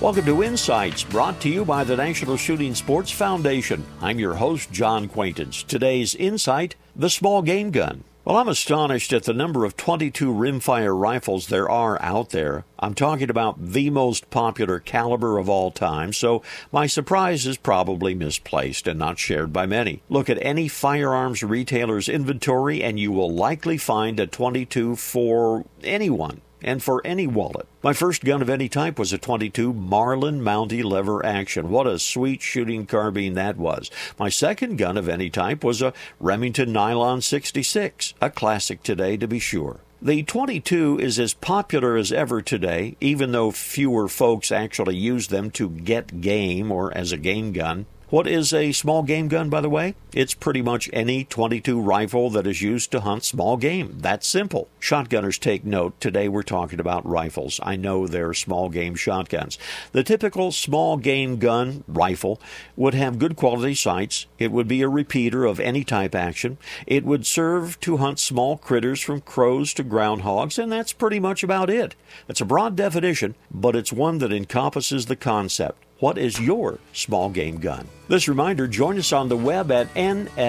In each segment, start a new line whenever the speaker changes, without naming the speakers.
Welcome to Insights, brought to you by the National Shooting Sports Foundation. I'm your host, John Quaintance. Today's Insight the small game gun. Well, I'm astonished at the number of 22 rimfire rifles there are out there. I'm talking about the most popular caliber of all time, so my surprise is probably misplaced and not shared by many. Look at any firearms retailer's inventory and you will likely find a 22 for anyone and for any wallet. My first gun of any type was a 22 Marlin Mountie lever action. What a sweet shooting carbine that was. My second gun of any type was a Remington Nylon 66, a classic today to be sure. The 22 is as popular as ever today, even though fewer folks actually use them to get game or as a game gun. What is a small game gun, by the way? It's pretty much any 22 rifle that is used to hunt small game. That's simple. Shotgunners take note. Today we're talking about rifles. I know they're small game shotguns. The typical small game gun rifle would have good quality sights. It would be a repeater of any type action. It would serve to hunt small critters from crows to groundhogs, and that's pretty much about it. It's a broad definition, but it's one that encompasses the concept. What is your small game gun? This reminder join us on the web at nssf.org.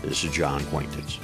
This is John Quaintance.